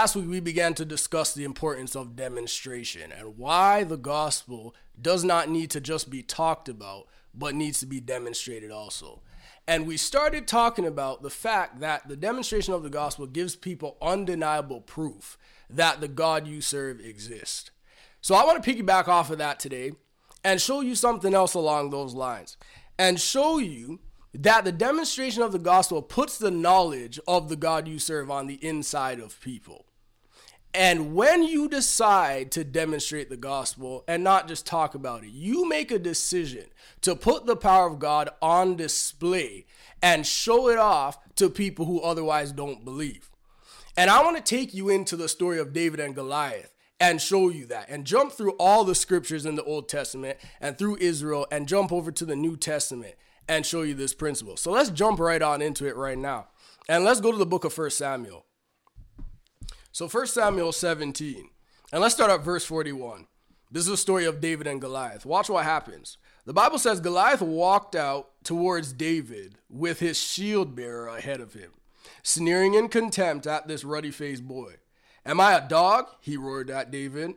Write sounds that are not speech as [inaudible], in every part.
Last week we began to discuss the importance of demonstration and why the gospel does not need to just be talked about, but needs to be demonstrated also. And we started talking about the fact that the demonstration of the gospel gives people undeniable proof that the God you serve exists. So I want to piggyback off of that today and show you something else along those lines and show you that the demonstration of the gospel puts the knowledge of the God you serve on the inside of people. And when you decide to demonstrate the gospel and not just talk about it, you make a decision to put the power of God on display and show it off to people who otherwise don't believe. And I want to take you into the story of David and Goliath and show you that and jump through all the scriptures in the Old Testament and through Israel and jump over to the New Testament and show you this principle. So let's jump right on into it right now. And let's go to the book of First Samuel. So 1 Samuel 17. And let's start at verse 41. This is a story of David and Goliath. Watch what happens. The Bible says Goliath walked out towards David with his shield bearer ahead of him, sneering in contempt at this ruddy faced boy. Am I a dog? He roared at David,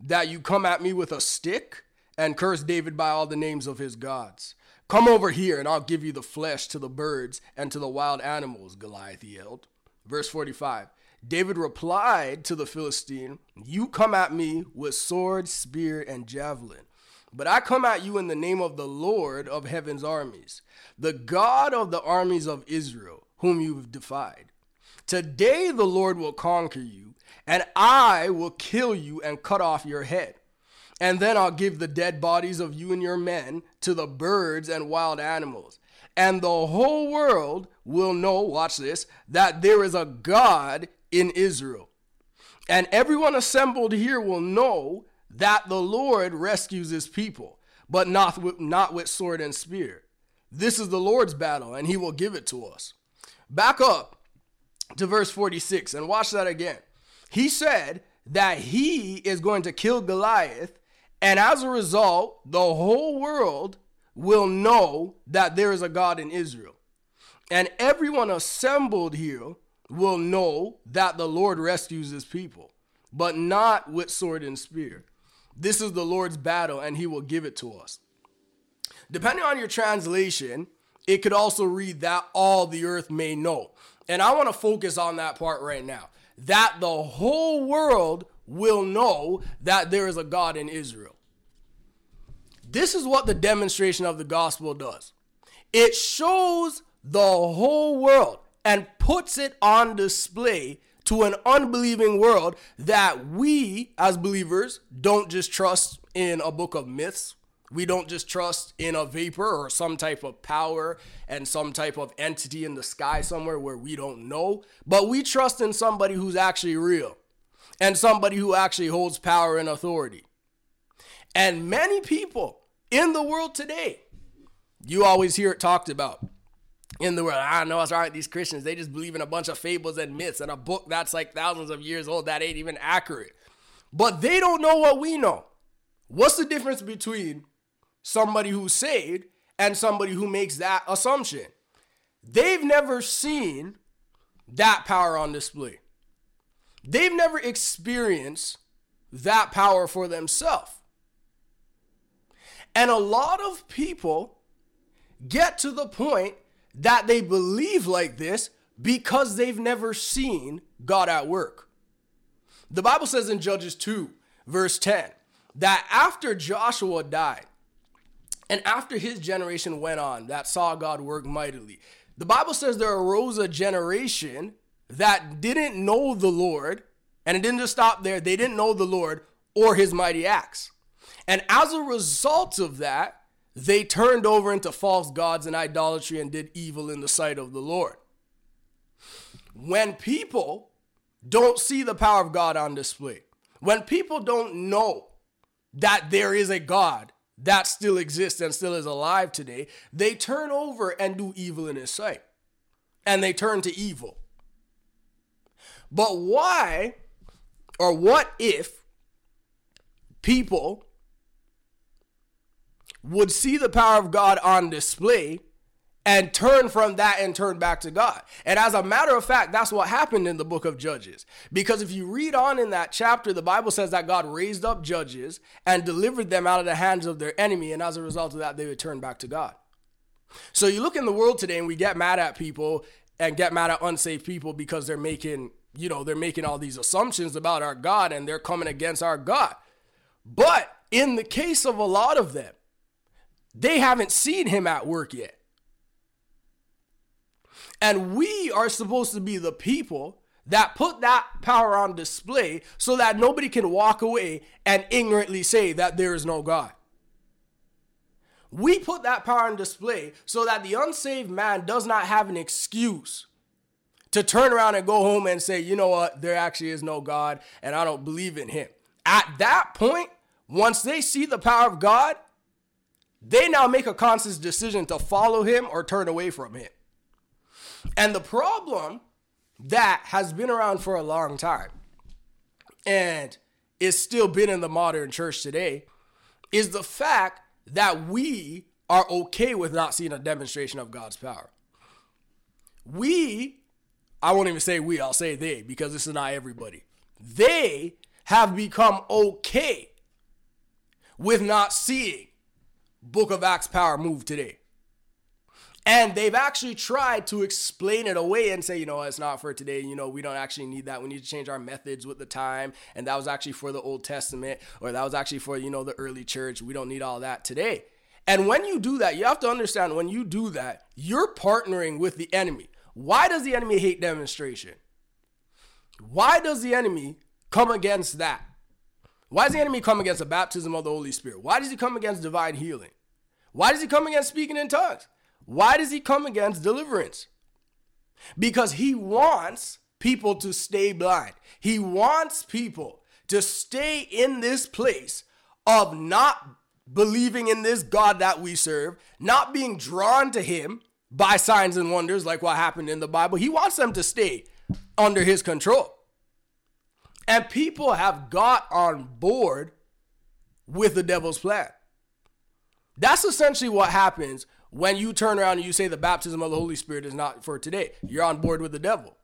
that you come at me with a stick and curse David by all the names of his gods. Come over here and I'll give you the flesh to the birds and to the wild animals, Goliath yelled. Verse 45 David replied to the Philistine, You come at me with sword, spear, and javelin. But I come at you in the name of the Lord of heaven's armies, the God of the armies of Israel, whom you have defied. Today the Lord will conquer you, and I will kill you and cut off your head. And then I'll give the dead bodies of you and your men to the birds and wild animals. And the whole world will know, watch this, that there is a God in Israel. And everyone assembled here will know that the Lord rescues his people, but not with, not with sword and spear. This is the Lord's battle, and he will give it to us. Back up to verse 46 and watch that again. He said that he is going to kill Goliath and as a result, the whole world will know that there is a God in Israel. And everyone assembled here will know that the Lord rescues his people, but not with sword and spear. This is the Lord's battle, and he will give it to us. Depending on your translation, it could also read that all the earth may know. And I want to focus on that part right now. That the whole world will know that there is a God in Israel. This is what the demonstration of the gospel does it shows the whole world and puts it on display to an unbelieving world that we as believers don't just trust in a book of myths. We don't just trust in a vapor or some type of power and some type of entity in the sky somewhere where we don't know, but we trust in somebody who's actually real and somebody who actually holds power and authority. And many people in the world today, you always hear it talked about. In the world, I know it's all right. These Christians, they just believe in a bunch of fables and myths and a book that's like thousands of years old that ain't even accurate. But they don't know what we know. What's the difference between somebody who's saved and somebody who makes that assumption? They've never seen that power on display. They've never experienced that power for themselves. And a lot of people get to the point that they believe like this because they've never seen God at work. The Bible says in Judges 2, verse 10, that after Joshua died, and after his generation went on that saw God work mightily, the Bible says there arose a generation that didn't know the Lord, and it didn't just stop there. They didn't know the Lord or his mighty acts. And as a result of that, they turned over into false gods and idolatry and did evil in the sight of the Lord. When people don't see the power of God on display, when people don't know that there is a God that still exists and still is alive today, they turn over and do evil in his sight. And they turn to evil. But why or what if people would see the power of God on display and turn from that and turn back to God. And as a matter of fact, that's what happened in the book of Judges. Because if you read on in that chapter, the Bible says that God raised up judges and delivered them out of the hands of their enemy. And as a result of that, they would turn back to God. So you look in the world today and we get mad at people and get mad at unsafe people because they're making, you know, they're making all these assumptions about our God and they're coming against our God. But in the case of a lot of them, they haven't seen him at work yet. And we are supposed to be the people that put that power on display so that nobody can walk away and ignorantly say that there is no God. We put that power on display so that the unsaved man does not have an excuse to turn around and go home and say, you know what, there actually is no God and I don't believe in him. At that point, once they see the power of God, they now make a conscious decision to follow him or turn away from him. And the problem that has been around for a long time and is still been in the modern church today is the fact that we are okay with not seeing a demonstration of God's power. We, I won't even say we, I'll say they because this is not everybody. They have become okay with not seeing Book of Acts power move today. And they've actually tried to explain it away and say, you know, it's not for today. You know, we don't actually need that. We need to change our methods with the time. And that was actually for the Old Testament, or that was actually for, you know, the early church. We don't need all that today. And when you do that, you have to understand when you do that, you're partnering with the enemy. Why does the enemy hate demonstration? Why does the enemy come against that? Why does the enemy come against the baptism of the Holy Spirit? Why does he come against divine healing? Why does he come against speaking in tongues? Why does he come against deliverance? Because he wants people to stay blind. He wants people to stay in this place of not believing in this God that we serve, not being drawn to him by signs and wonders like what happened in the Bible. He wants them to stay under his control. And people have got on board with the devil's plan. That's essentially what happens when you turn around and you say the baptism of the Holy Spirit is not for today, you're on board with the devil.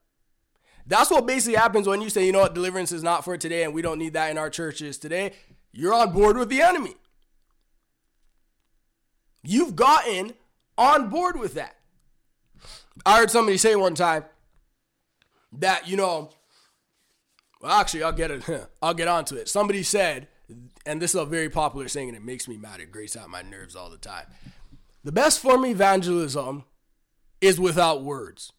That's what basically happens when you say, you know what, deliverance is not for today and we don't need that in our churches today. You're on board with the enemy. You've gotten on board with that. I heard somebody say one time that, you know, well, actually, I'll get it. [laughs] I'll get onto it. Somebody said, and this is a very popular saying, and it makes me mad. It grates out my nerves all the time. The best form of evangelism is without words.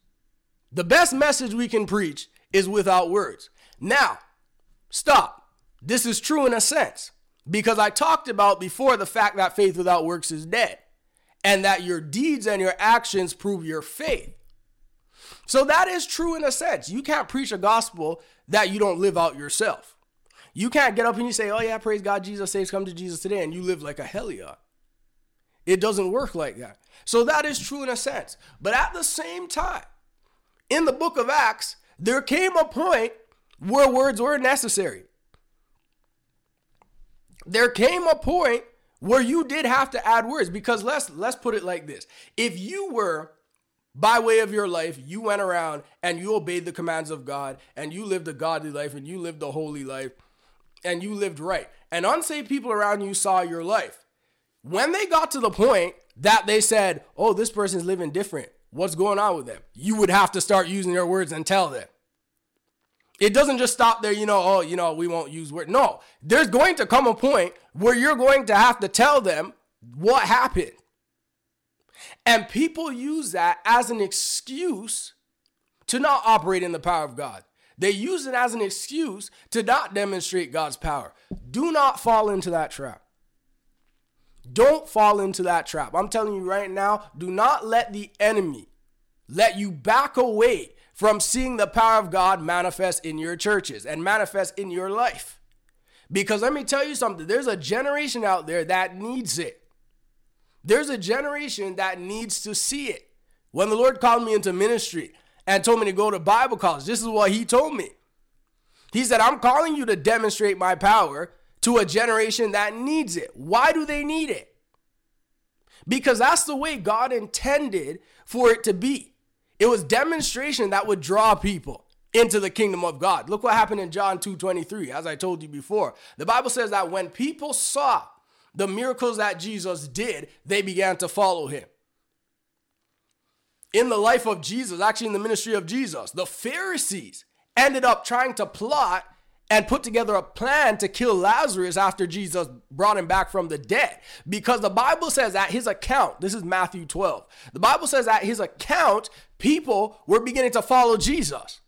The best message we can preach is without words. Now, stop. This is true in a sense because I talked about before the fact that faith without works is dead and that your deeds and your actions prove your faith. So that is true in a sense. You can't preach a gospel that you don't live out yourself. You can't get up and you say, "Oh yeah, praise God, Jesus saves, come to Jesus today," and you live like a hellion. It doesn't work like that. So that is true in a sense. But at the same time, in the book of Acts, there came a point where words were necessary. There came a point where you did have to add words because let's let's put it like this. If you were by way of your life, you went around and you obeyed the commands of God and you lived a godly life and you lived a holy life and you lived right. And unsaved people around you saw your life. When they got to the point that they said, oh, this person's living different, what's going on with them? You would have to start using your words and tell them. It doesn't just stop there, you know, oh, you know, we won't use words. No, there's going to come a point where you're going to have to tell them what happened. And people use that as an excuse to not operate in the power of God. They use it as an excuse to not demonstrate God's power. Do not fall into that trap. Don't fall into that trap. I'm telling you right now, do not let the enemy let you back away from seeing the power of God manifest in your churches and manifest in your life. Because let me tell you something there's a generation out there that needs it. There's a generation that needs to see it. When the Lord called me into ministry and told me to go to Bible college, this is what He told me. He said, I'm calling you to demonstrate my power to a generation that needs it. Why do they need it? because that's the way God intended for it to be. It was demonstration that would draw people into the kingdom of God. Look what happened in John 2:23 as I told you before. The Bible says that when people saw the miracles that Jesus did, they began to follow him. In the life of Jesus, actually in the ministry of Jesus, the Pharisees ended up trying to plot and put together a plan to kill Lazarus after Jesus brought him back from the dead. Because the Bible says at his account, this is Matthew 12, the Bible says at his account, people were beginning to follow Jesus.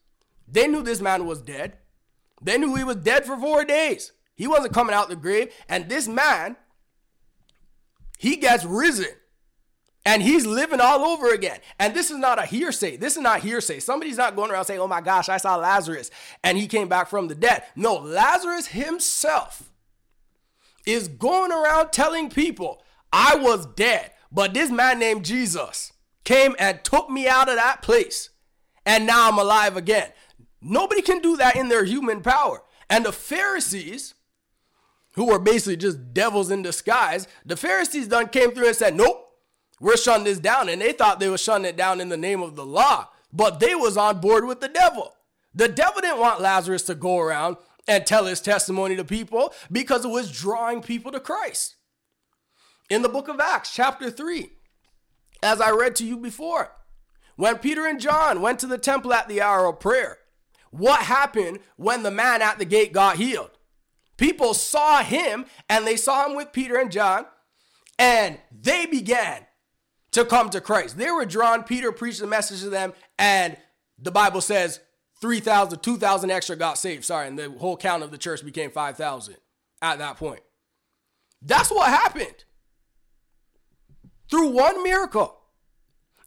They knew this man was dead. They knew he was dead for four days. He wasn't coming out the grave. And this man, he gets risen and he's living all over again. And this is not a hearsay. This is not hearsay. Somebody's not going around saying, oh my gosh, I saw Lazarus and he came back from the dead. No, Lazarus himself is going around telling people, I was dead, but this man named Jesus came and took me out of that place. And now I'm alive again. Nobody can do that in their human power. And the Pharisees, who were basically just devils in disguise, the Pharisees done came through and said, Nope, we're shutting this down. And they thought they were shutting it down in the name of the law, but they was on board with the devil. The devil didn't want Lazarus to go around and tell his testimony to people because it was drawing people to Christ. In the book of Acts, chapter 3, as I read to you before, when Peter and John went to the temple at the hour of prayer, what happened when the man at the gate got healed? People saw him and they saw him with Peter and John, and they began to come to Christ. They were drawn. Peter preached the message to them, and the Bible says 3,000, 2,000 extra got saved. Sorry, and the whole count of the church became 5,000 at that point. That's what happened through one miracle.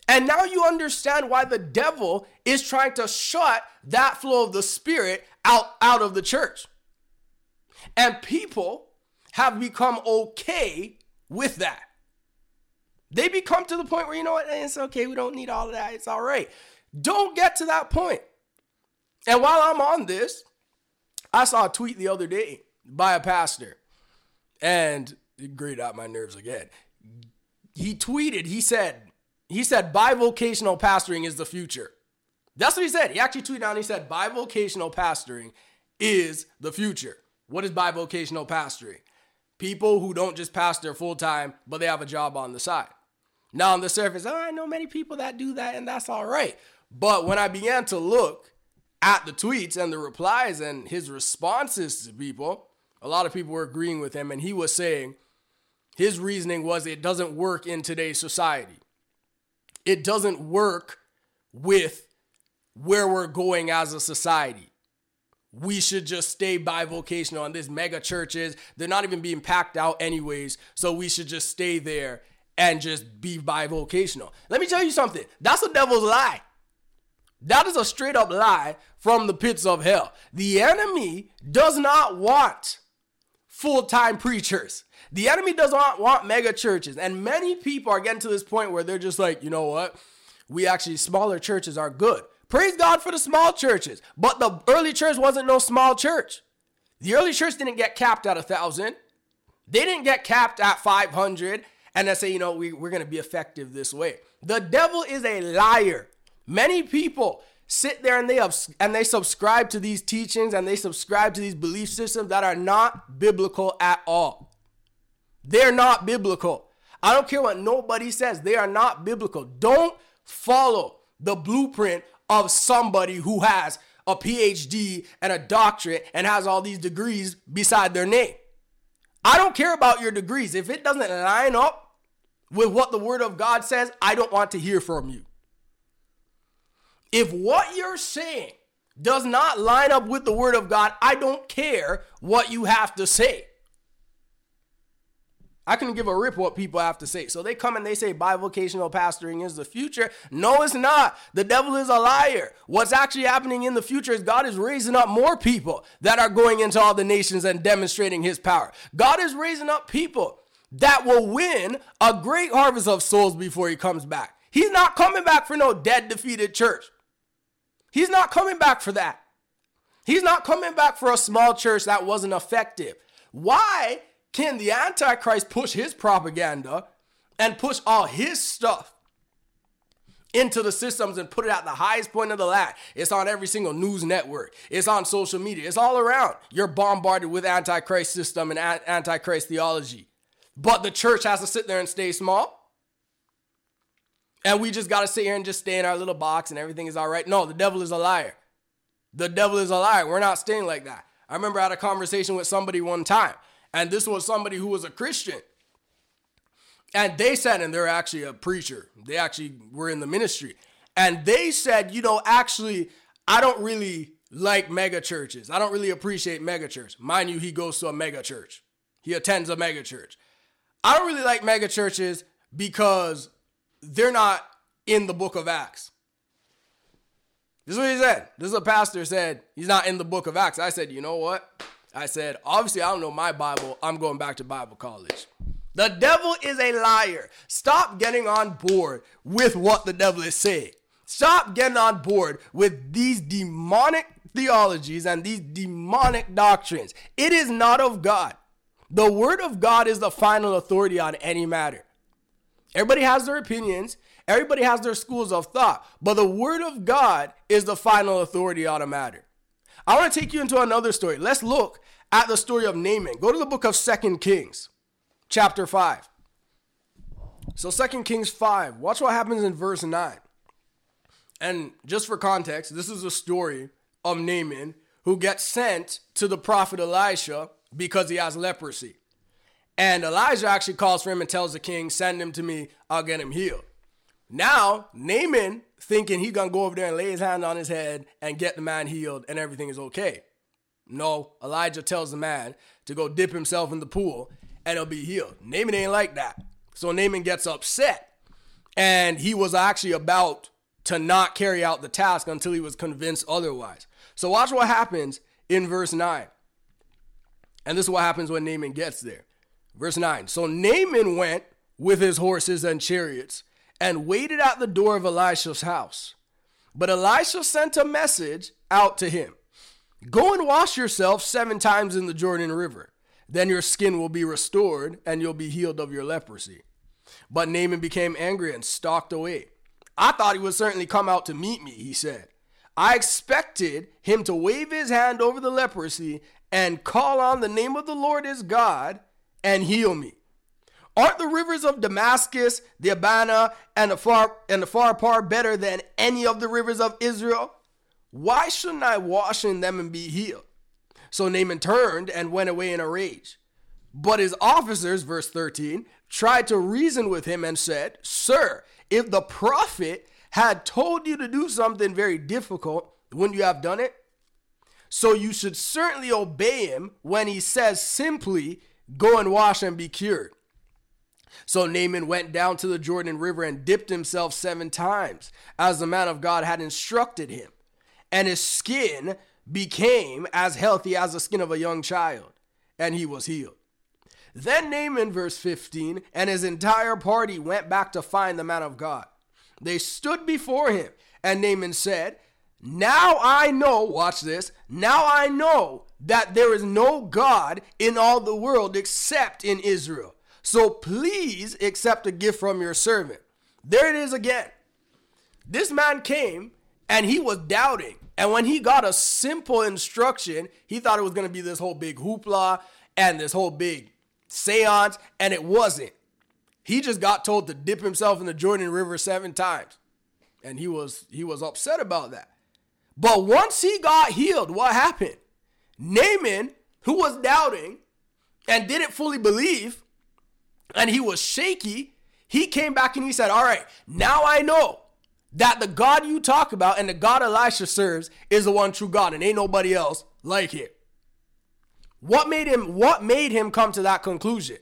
And now you understand why the devil is trying to shut that flow of the spirit out, out of the church. And people have become okay with that. They become to the point where, you know what, eh, it's okay, we don't need all of that, it's all right. Don't get to that point. And while I'm on this, I saw a tweet the other day by a pastor, and it grated out my nerves again. He tweeted, he said, he said bivocational pastoring is the future. That's what he said. He actually tweeted out he said bivocational pastoring is the future. What is bivocational pastoring? People who don't just pastor full time, but they have a job on the side. Now, on the surface, oh, I know many people that do that, and that's all right. But when I began to look at the tweets and the replies and his responses to people, a lot of people were agreeing with him, and he was saying his reasoning was it doesn't work in today's society. It doesn't work with where we're going as a society. We should just stay bivocational. And these mega churches, they're not even being packed out anyways. So we should just stay there and just be bivocational. Let me tell you something. That's a devil's lie. That is a straight up lie from the pits of hell. The enemy does not want full time preachers. The enemy does not want mega churches. And many people are getting to this point where they're just like, you know what? We actually, smaller churches are good. Praise God for the small churches. But the early church wasn't no small church. The early church didn't get capped at a thousand. They didn't get capped at 500 and they say, you know, we, we're going to be effective this way. The devil is a liar. Many people sit there and they and they subscribe to these teachings and they subscribe to these belief systems that are not biblical at all. They're not biblical. I don't care what nobody says. They are not biblical. Don't follow the blueprint of somebody who has a PhD and a doctorate and has all these degrees beside their name. I don't care about your degrees. If it doesn't line up with what the word of God says, I don't want to hear from you. If what you're saying does not line up with the word of God, I don't care what you have to say. I can give a rip what people have to say. So they come and they say bivocational pastoring is the future. No, it's not. The devil is a liar. What's actually happening in the future is God is raising up more people that are going into all the nations and demonstrating his power. God is raising up people that will win a great harvest of souls before he comes back. He's not coming back for no dead, defeated church. He's not coming back for that. He's not coming back for a small church that wasn't effective. Why can the Antichrist push his propaganda and push all his stuff into the systems and put it at the highest point of the ladder. It's on every single news network. It's on social media. It's all around. You're bombarded with antichrist system and antichrist theology. But the church has to sit there and stay small. And we just got to sit here and just stay in our little box and everything is all right. No, the devil is a liar. The devil is a liar. We're not staying like that. I remember I had a conversation with somebody one time, and this was somebody who was a Christian. And they said, and they're actually a preacher, they actually were in the ministry. And they said, you know, actually, I don't really like mega churches. I don't really appreciate mega church. Mind you, he goes to a mega church. He attends a mega church. I don't really like mega churches because they're not in the book of Acts. This is what he said. This is a pastor said he's not in the book of Acts. I said, you know what? I said, obviously, I don't know my Bible. I'm going back to Bible college. The devil is a liar. Stop getting on board with what the devil is saying. Stop getting on board with these demonic theologies and these demonic doctrines. It is not of God. The word of God is the final authority on any matter. Everybody has their opinions, everybody has their schools of thought, but the word of God is the final authority on a matter. I want to take you into another story. Let's look at the story of Naaman. Go to the book of Second Kings, chapter 5. So Second Kings 5, watch what happens in verse 9. And just for context, this is a story of Naaman who gets sent to the prophet Elisha because he has leprosy. And Elijah actually calls for him and tells the king, Send him to me, I'll get him healed. Now, Naaman thinking he's gonna go over there and lay his hand on his head and get the man healed and everything is okay. No, Elijah tells the man to go dip himself in the pool and he'll be healed. Naaman ain't like that. So Naaman gets upset. And he was actually about to not carry out the task until he was convinced otherwise. So watch what happens in verse 9. And this is what happens when Naaman gets there. Verse 9 So Naaman went with his horses and chariots and waited at the door of Elisha's house. But Elisha sent a message out to him Go and wash yourself seven times in the Jordan River. Then your skin will be restored and you'll be healed of your leprosy. But Naaman became angry and stalked away. I thought he would certainly come out to meet me, he said. I expected him to wave his hand over the leprosy and call on the name of the Lord his God and heal me. Aren't the rivers of Damascus, the Abana, and the far and the Pharpar better than any of the rivers of Israel? Why shouldn't I wash in them and be healed? So Naaman turned and went away in a rage. But his officers, verse 13, tried to reason with him and said, Sir, if the prophet had told you to do something very difficult, wouldn't you have done it? So you should certainly obey him when he says simply, Go and wash and be cured. So Naaman went down to the Jordan River and dipped himself seven times, as the man of God had instructed him. And his skin became as healthy as the skin of a young child, and he was healed. Then Naaman, verse 15, and his entire party went back to find the man of God. They stood before him, and Naaman said, Now I know, watch this, now I know that there is no God in all the world except in Israel. So please accept a gift from your servant. There it is again. This man came and he was doubting. And when he got a simple instruction, he thought it was going to be this whole big hoopla and this whole big seance, and it wasn't. He just got told to dip himself in the Jordan River seven times. And he was he was upset about that. But once he got healed, what happened? Naaman, who was doubting and didn't fully believe, and he was shaky, he came back and he said, All right, now I know that the God you talk about and the God Elisha serves is the one true God, and ain't nobody else like it. What made him what made him come to that conclusion?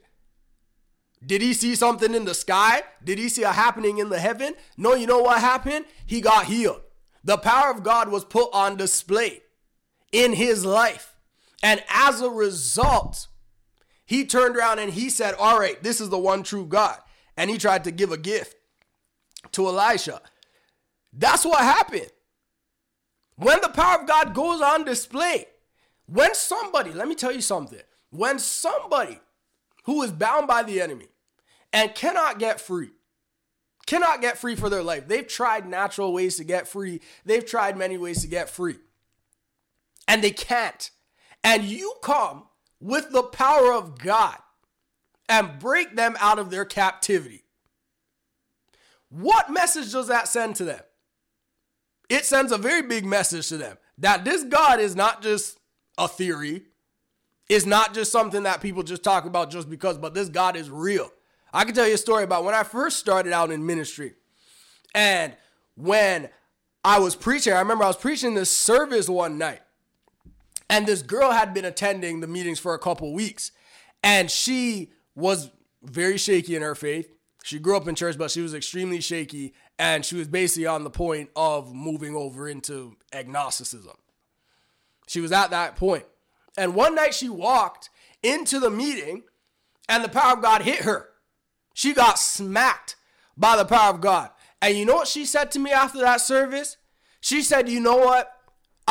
Did he see something in the sky? Did he see a happening in the heaven? No, you know what happened? He got healed. The power of God was put on display in his life. And as a result, he turned around and he said, All right, this is the one true God. And he tried to give a gift to Elisha. That's what happened. When the power of God goes on display, when somebody, let me tell you something, when somebody who is bound by the enemy and cannot get free. Cannot get free for their life. They've tried natural ways to get free, they've tried many ways to get free, and they can't. And you come with the power of God and break them out of their captivity. What message does that send to them? It sends a very big message to them that this God is not just a theory, is not just something that people just talk about just because, but this God is real. I can tell you a story about when I first started out in ministry. And when I was preaching, I remember I was preaching this service one night. And this girl had been attending the meetings for a couple weeks. And she was very shaky in her faith. She grew up in church, but she was extremely shaky. And she was basically on the point of moving over into agnosticism. She was at that point. And one night she walked into the meeting and the power of God hit her. She got smacked by the power of God. And you know what she said to me after that service? She said, You know what?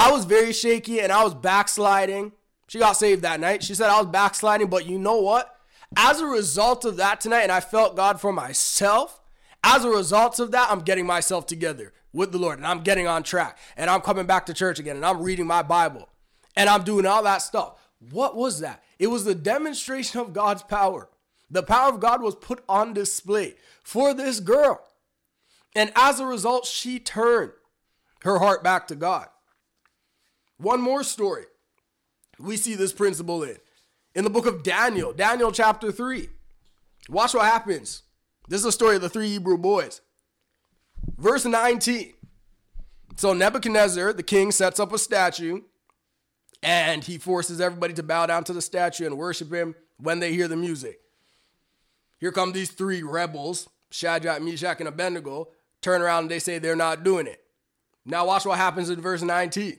I was very shaky and I was backsliding. She got saved that night. She said, I was backsliding, but you know what? As a result of that tonight, and I felt God for myself, as a result of that, I'm getting myself together with the Lord and I'm getting on track and I'm coming back to church again and I'm reading my Bible and I'm doing all that stuff. What was that? It was the demonstration of God's power. The power of God was put on display for this girl. And as a result, she turned her heart back to God. One more story we see this principle in. In the book of Daniel, Daniel chapter 3. Watch what happens. This is the story of the three Hebrew boys. Verse 19. So Nebuchadnezzar, the king, sets up a statue and he forces everybody to bow down to the statue and worship him when they hear the music. Here come these three rebels, Shadrach, Meshach, and Abednego, turn around and they say they're not doing it. Now, watch what happens in verse 19.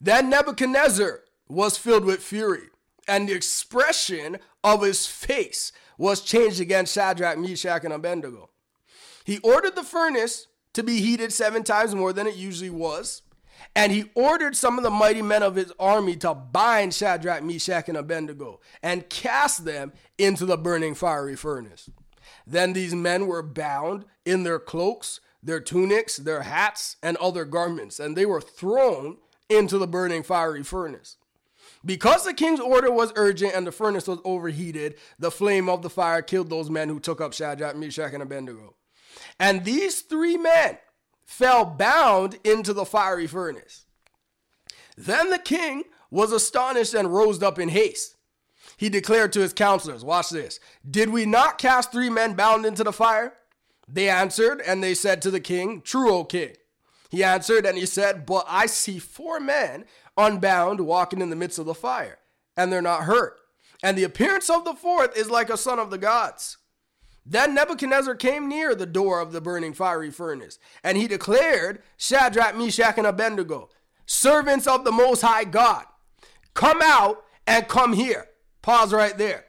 Then Nebuchadnezzar was filled with fury, and the expression of his face was changed against Shadrach, Meshach, and Abednego. He ordered the furnace to be heated seven times more than it usually was and he ordered some of the mighty men of his army to bind Shadrach, Meshach, and Abednego and cast them into the burning fiery furnace. Then these men were bound in their cloaks, their tunics, their hats, and other garments, and they were thrown into the burning fiery furnace. Because the king's order was urgent and the furnace was overheated, the flame of the fire killed those men who took up Shadrach, Meshach, and Abednego. And these three men fell bound into the fiery furnace. Then the king was astonished and rose up in haste. He declared to his counselors, Watch this. Did we not cast three men bound into the fire? They answered, and they said to the king, True, O king. He answered, and he said, But I see four men unbound walking in the midst of the fire, and they're not hurt. And the appearance of the fourth is like a son of the gods. Then Nebuchadnezzar came near the door of the burning fiery furnace, and he declared, Shadrach, Meshach, and Abednego, servants of the Most High God, come out and come here. Pause right there.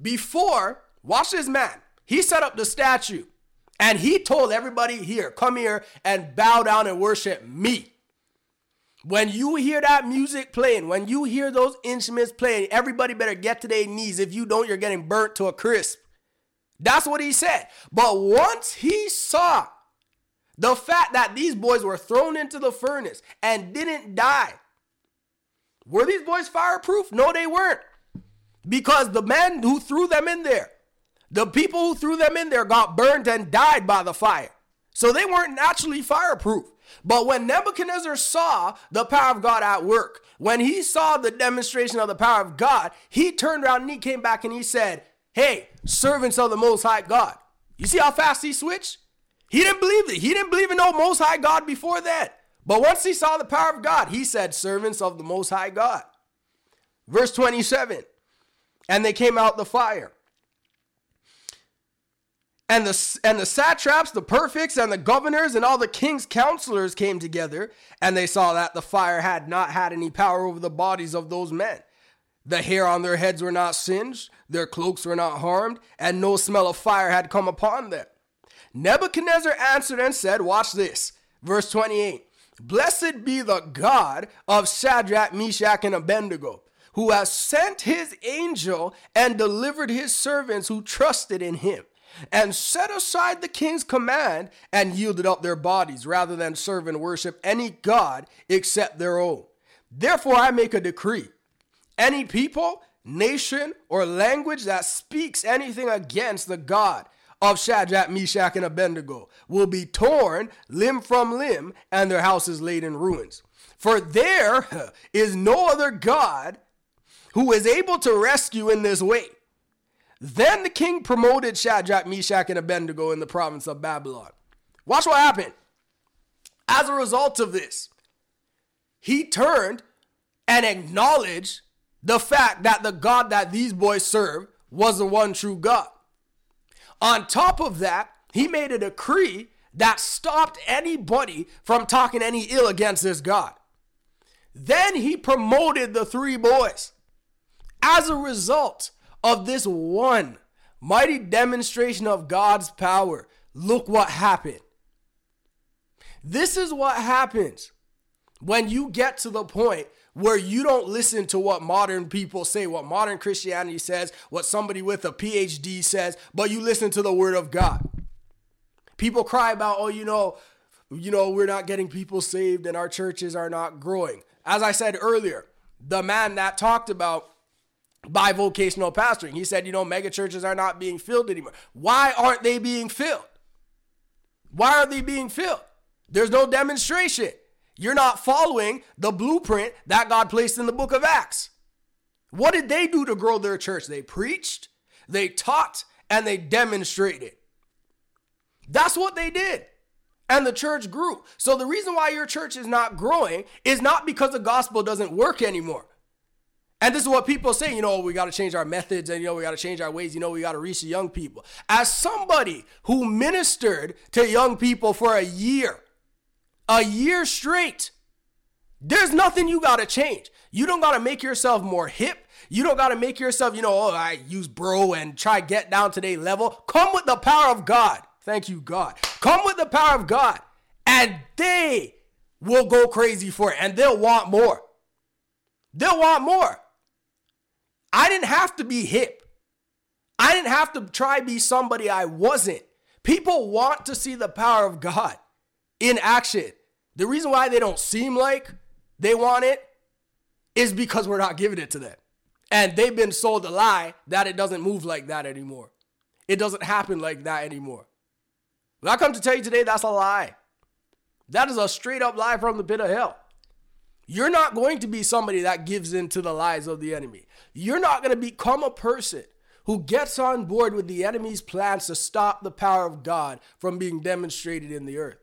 Before, watch this man. He set up the statue and he told everybody here, come here and bow down and worship me. When you hear that music playing, when you hear those instruments playing, everybody better get to their knees. If you don't, you're getting burnt to a crisp. That's what he said. But once he saw the fact that these boys were thrown into the furnace and didn't die, were these boys fireproof? No, they weren't. Because the men who threw them in there, the people who threw them in there got burned and died by the fire. So they weren't naturally fireproof. But when Nebuchadnezzar saw the power of God at work, when he saw the demonstration of the power of God, he turned around and he came back and he said, hey, servants of the Most High God. You see how fast he switched? He didn't believe it. He didn't believe in no Most High God before that. But once he saw the power of God, he said, servants of the Most High God. Verse 27 And they came out the fire. And the, and the satraps, the prefects, and the governors, and all the king's counselors came together, and they saw that the fire had not had any power over the bodies of those men. The hair on their heads were not singed, their cloaks were not harmed, and no smell of fire had come upon them. Nebuchadnezzar answered and said, Watch this. Verse 28 Blessed be the God of Shadrach, Meshach, and Abednego, who has sent his angel and delivered his servants who trusted in him and set aside the king's command and yielded up their bodies rather than serve and worship any god except their own. Therefore, I make a decree any people, nation, or language that speaks anything against the God of Shadrach, Meshach, and Abednego will be torn limb from limb, and their houses laid in ruins. For there [laughs] is no other God who is able to rescue in this way. Then the king promoted Shadrach, Meshach, and Abednego in the province of Babylon. Watch what happened. As a result of this, he turned and acknowledged the fact that the God that these boys serve was the one true God. On top of that, he made a decree that stopped anybody from talking any ill against this God. Then he promoted the three boys. As a result of this one mighty demonstration of God's power, look what happened. This is what happens when you get to the point where you don't listen to what modern people say, what modern Christianity says, what somebody with a PhD says, but you listen to the word of God. People cry about, oh, you know, you know, we're not getting people saved and our churches are not growing. As I said earlier, the man that talked about bivocational pastoring, he said, you know, mega churches are not being filled anymore. Why aren't they being filled? Why are they being filled? There's no demonstration. You're not following the blueprint that God placed in the book of Acts. What did they do to grow their church? They preached, they taught, and they demonstrated. That's what they did. And the church grew. So the reason why your church is not growing is not because the gospel doesn't work anymore. And this is what people say, you know, we got to change our methods and, you know, we got to change our ways. You know, we got to reach the young people. As somebody who ministered to young people for a year, a year straight. There's nothing you got to change. You don't got to make yourself more hip. You don't got to make yourself, you know, oh, I use bro and try get down to their level. Come with the power of God. Thank you, God. Come with the power of God. And they will go crazy for it and they'll want more. They'll want more. I didn't have to be hip. I didn't have to try be somebody I wasn't. People want to see the power of God in action. The reason why they don't seem like they want it is because we're not giving it to them. And they've been sold a lie that it doesn't move like that anymore. It doesn't happen like that anymore. But I come to tell you today that's a lie. That is a straight up lie from the pit of hell. You're not going to be somebody that gives in to the lies of the enemy. You're not going to become a person who gets on board with the enemy's plans to stop the power of God from being demonstrated in the earth.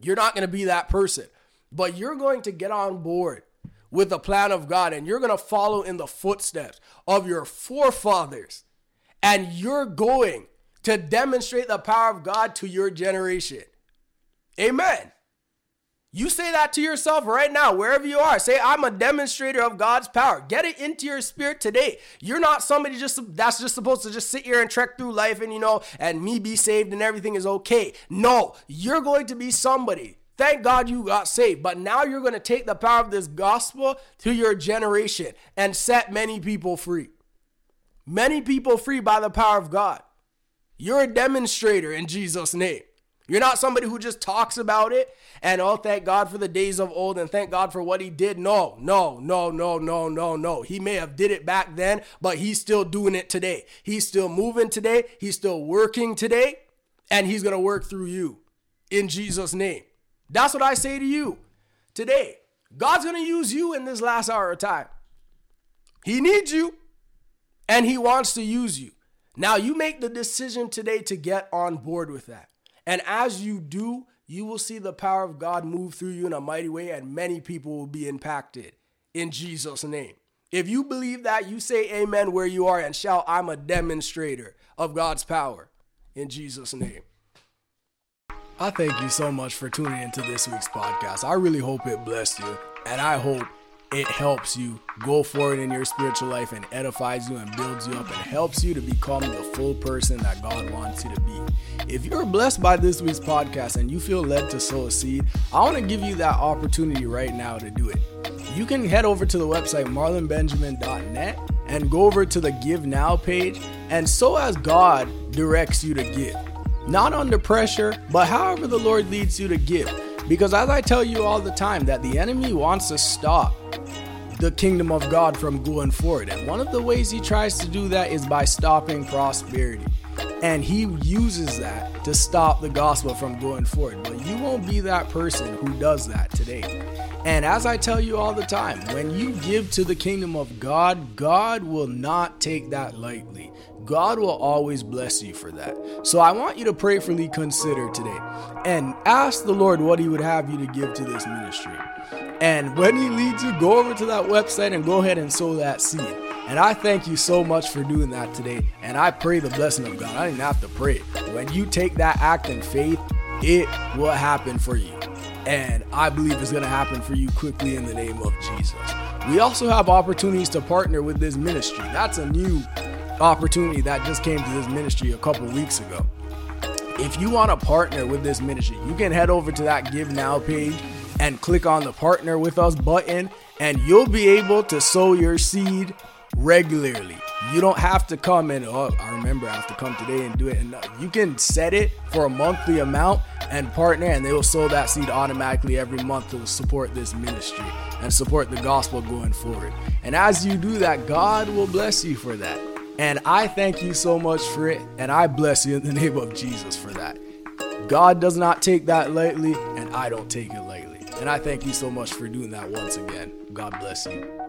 You're not going to be that person, but you're going to get on board with the plan of God and you're going to follow in the footsteps of your forefathers. And you're going to demonstrate the power of God to your generation. Amen. You say that to yourself right now, wherever you are. Say, I'm a demonstrator of God's power. Get it into your spirit today. You're not somebody just that's just supposed to just sit here and trek through life and you know, and me be saved and everything is okay. No, you're going to be somebody. Thank God you got saved. But now you're going to take the power of this gospel to your generation and set many people free. Many people free by the power of God. You're a demonstrator in Jesus' name. You're not somebody who just talks about it and oh, thank God for the days of old and thank God for what he did. No, no, no, no, no, no, no. He may have did it back then, but he's still doing it today. He's still moving today. He's still working today, and he's gonna work through you in Jesus' name. That's what I say to you today. God's gonna use you in this last hour of time. He needs you, and he wants to use you. Now you make the decision today to get on board with that. And as you do, you will see the power of God move through you in a mighty way, and many people will be impacted in Jesus' name. If you believe that, you say amen where you are and shout, I'm a demonstrator of God's power in Jesus' name. I thank you so much for tuning into this week's podcast. I really hope it blessed you, and I hope it helps you go forward in your spiritual life and edifies you and builds you up and helps you to become the full person that God wants you to be. If you're blessed by this week's podcast and you feel led to sow a seed, I want to give you that opportunity right now to do it. You can head over to the website marlonbenjamin.net and go over to the Give Now page and sow as God directs you to give. Not under pressure, but however the Lord leads you to give. Because as I tell you all the time, that the enemy wants to stop the kingdom of God from going forward. And one of the ways he tries to do that is by stopping prosperity. And he uses that to stop the gospel from going forward. But you won't be that person who does that today. And as I tell you all the time, when you give to the kingdom of God, God will not take that lightly. God will always bless you for that. So I want you to prayerfully consider today and ask the Lord what He would have you to give to this ministry. And when He leads you, go over to that website and go ahead and sow that seed. And I thank you so much for doing that today. And I pray the blessing of God. I didn't have to pray. When you take that act in faith, it will happen for you. And I believe it's going to happen for you quickly in the name of Jesus. We also have opportunities to partner with this ministry. That's a new opportunity that just came to this ministry a couple weeks ago. If you want to partner with this ministry, you can head over to that Give Now page and click on the Partner with Us button, and you'll be able to sow your seed regularly. You don't have to come and oh, I remember I have to come today and do it. And you can set it for a monthly amount and partner, and they will sow that seed automatically every month to support this ministry and support the gospel going forward. And as you do that, God will bless you for that. And I thank you so much for it, and I bless you in the name of Jesus for that. God does not take that lightly, and I don't take it lightly. And I thank you so much for doing that once again. God bless you.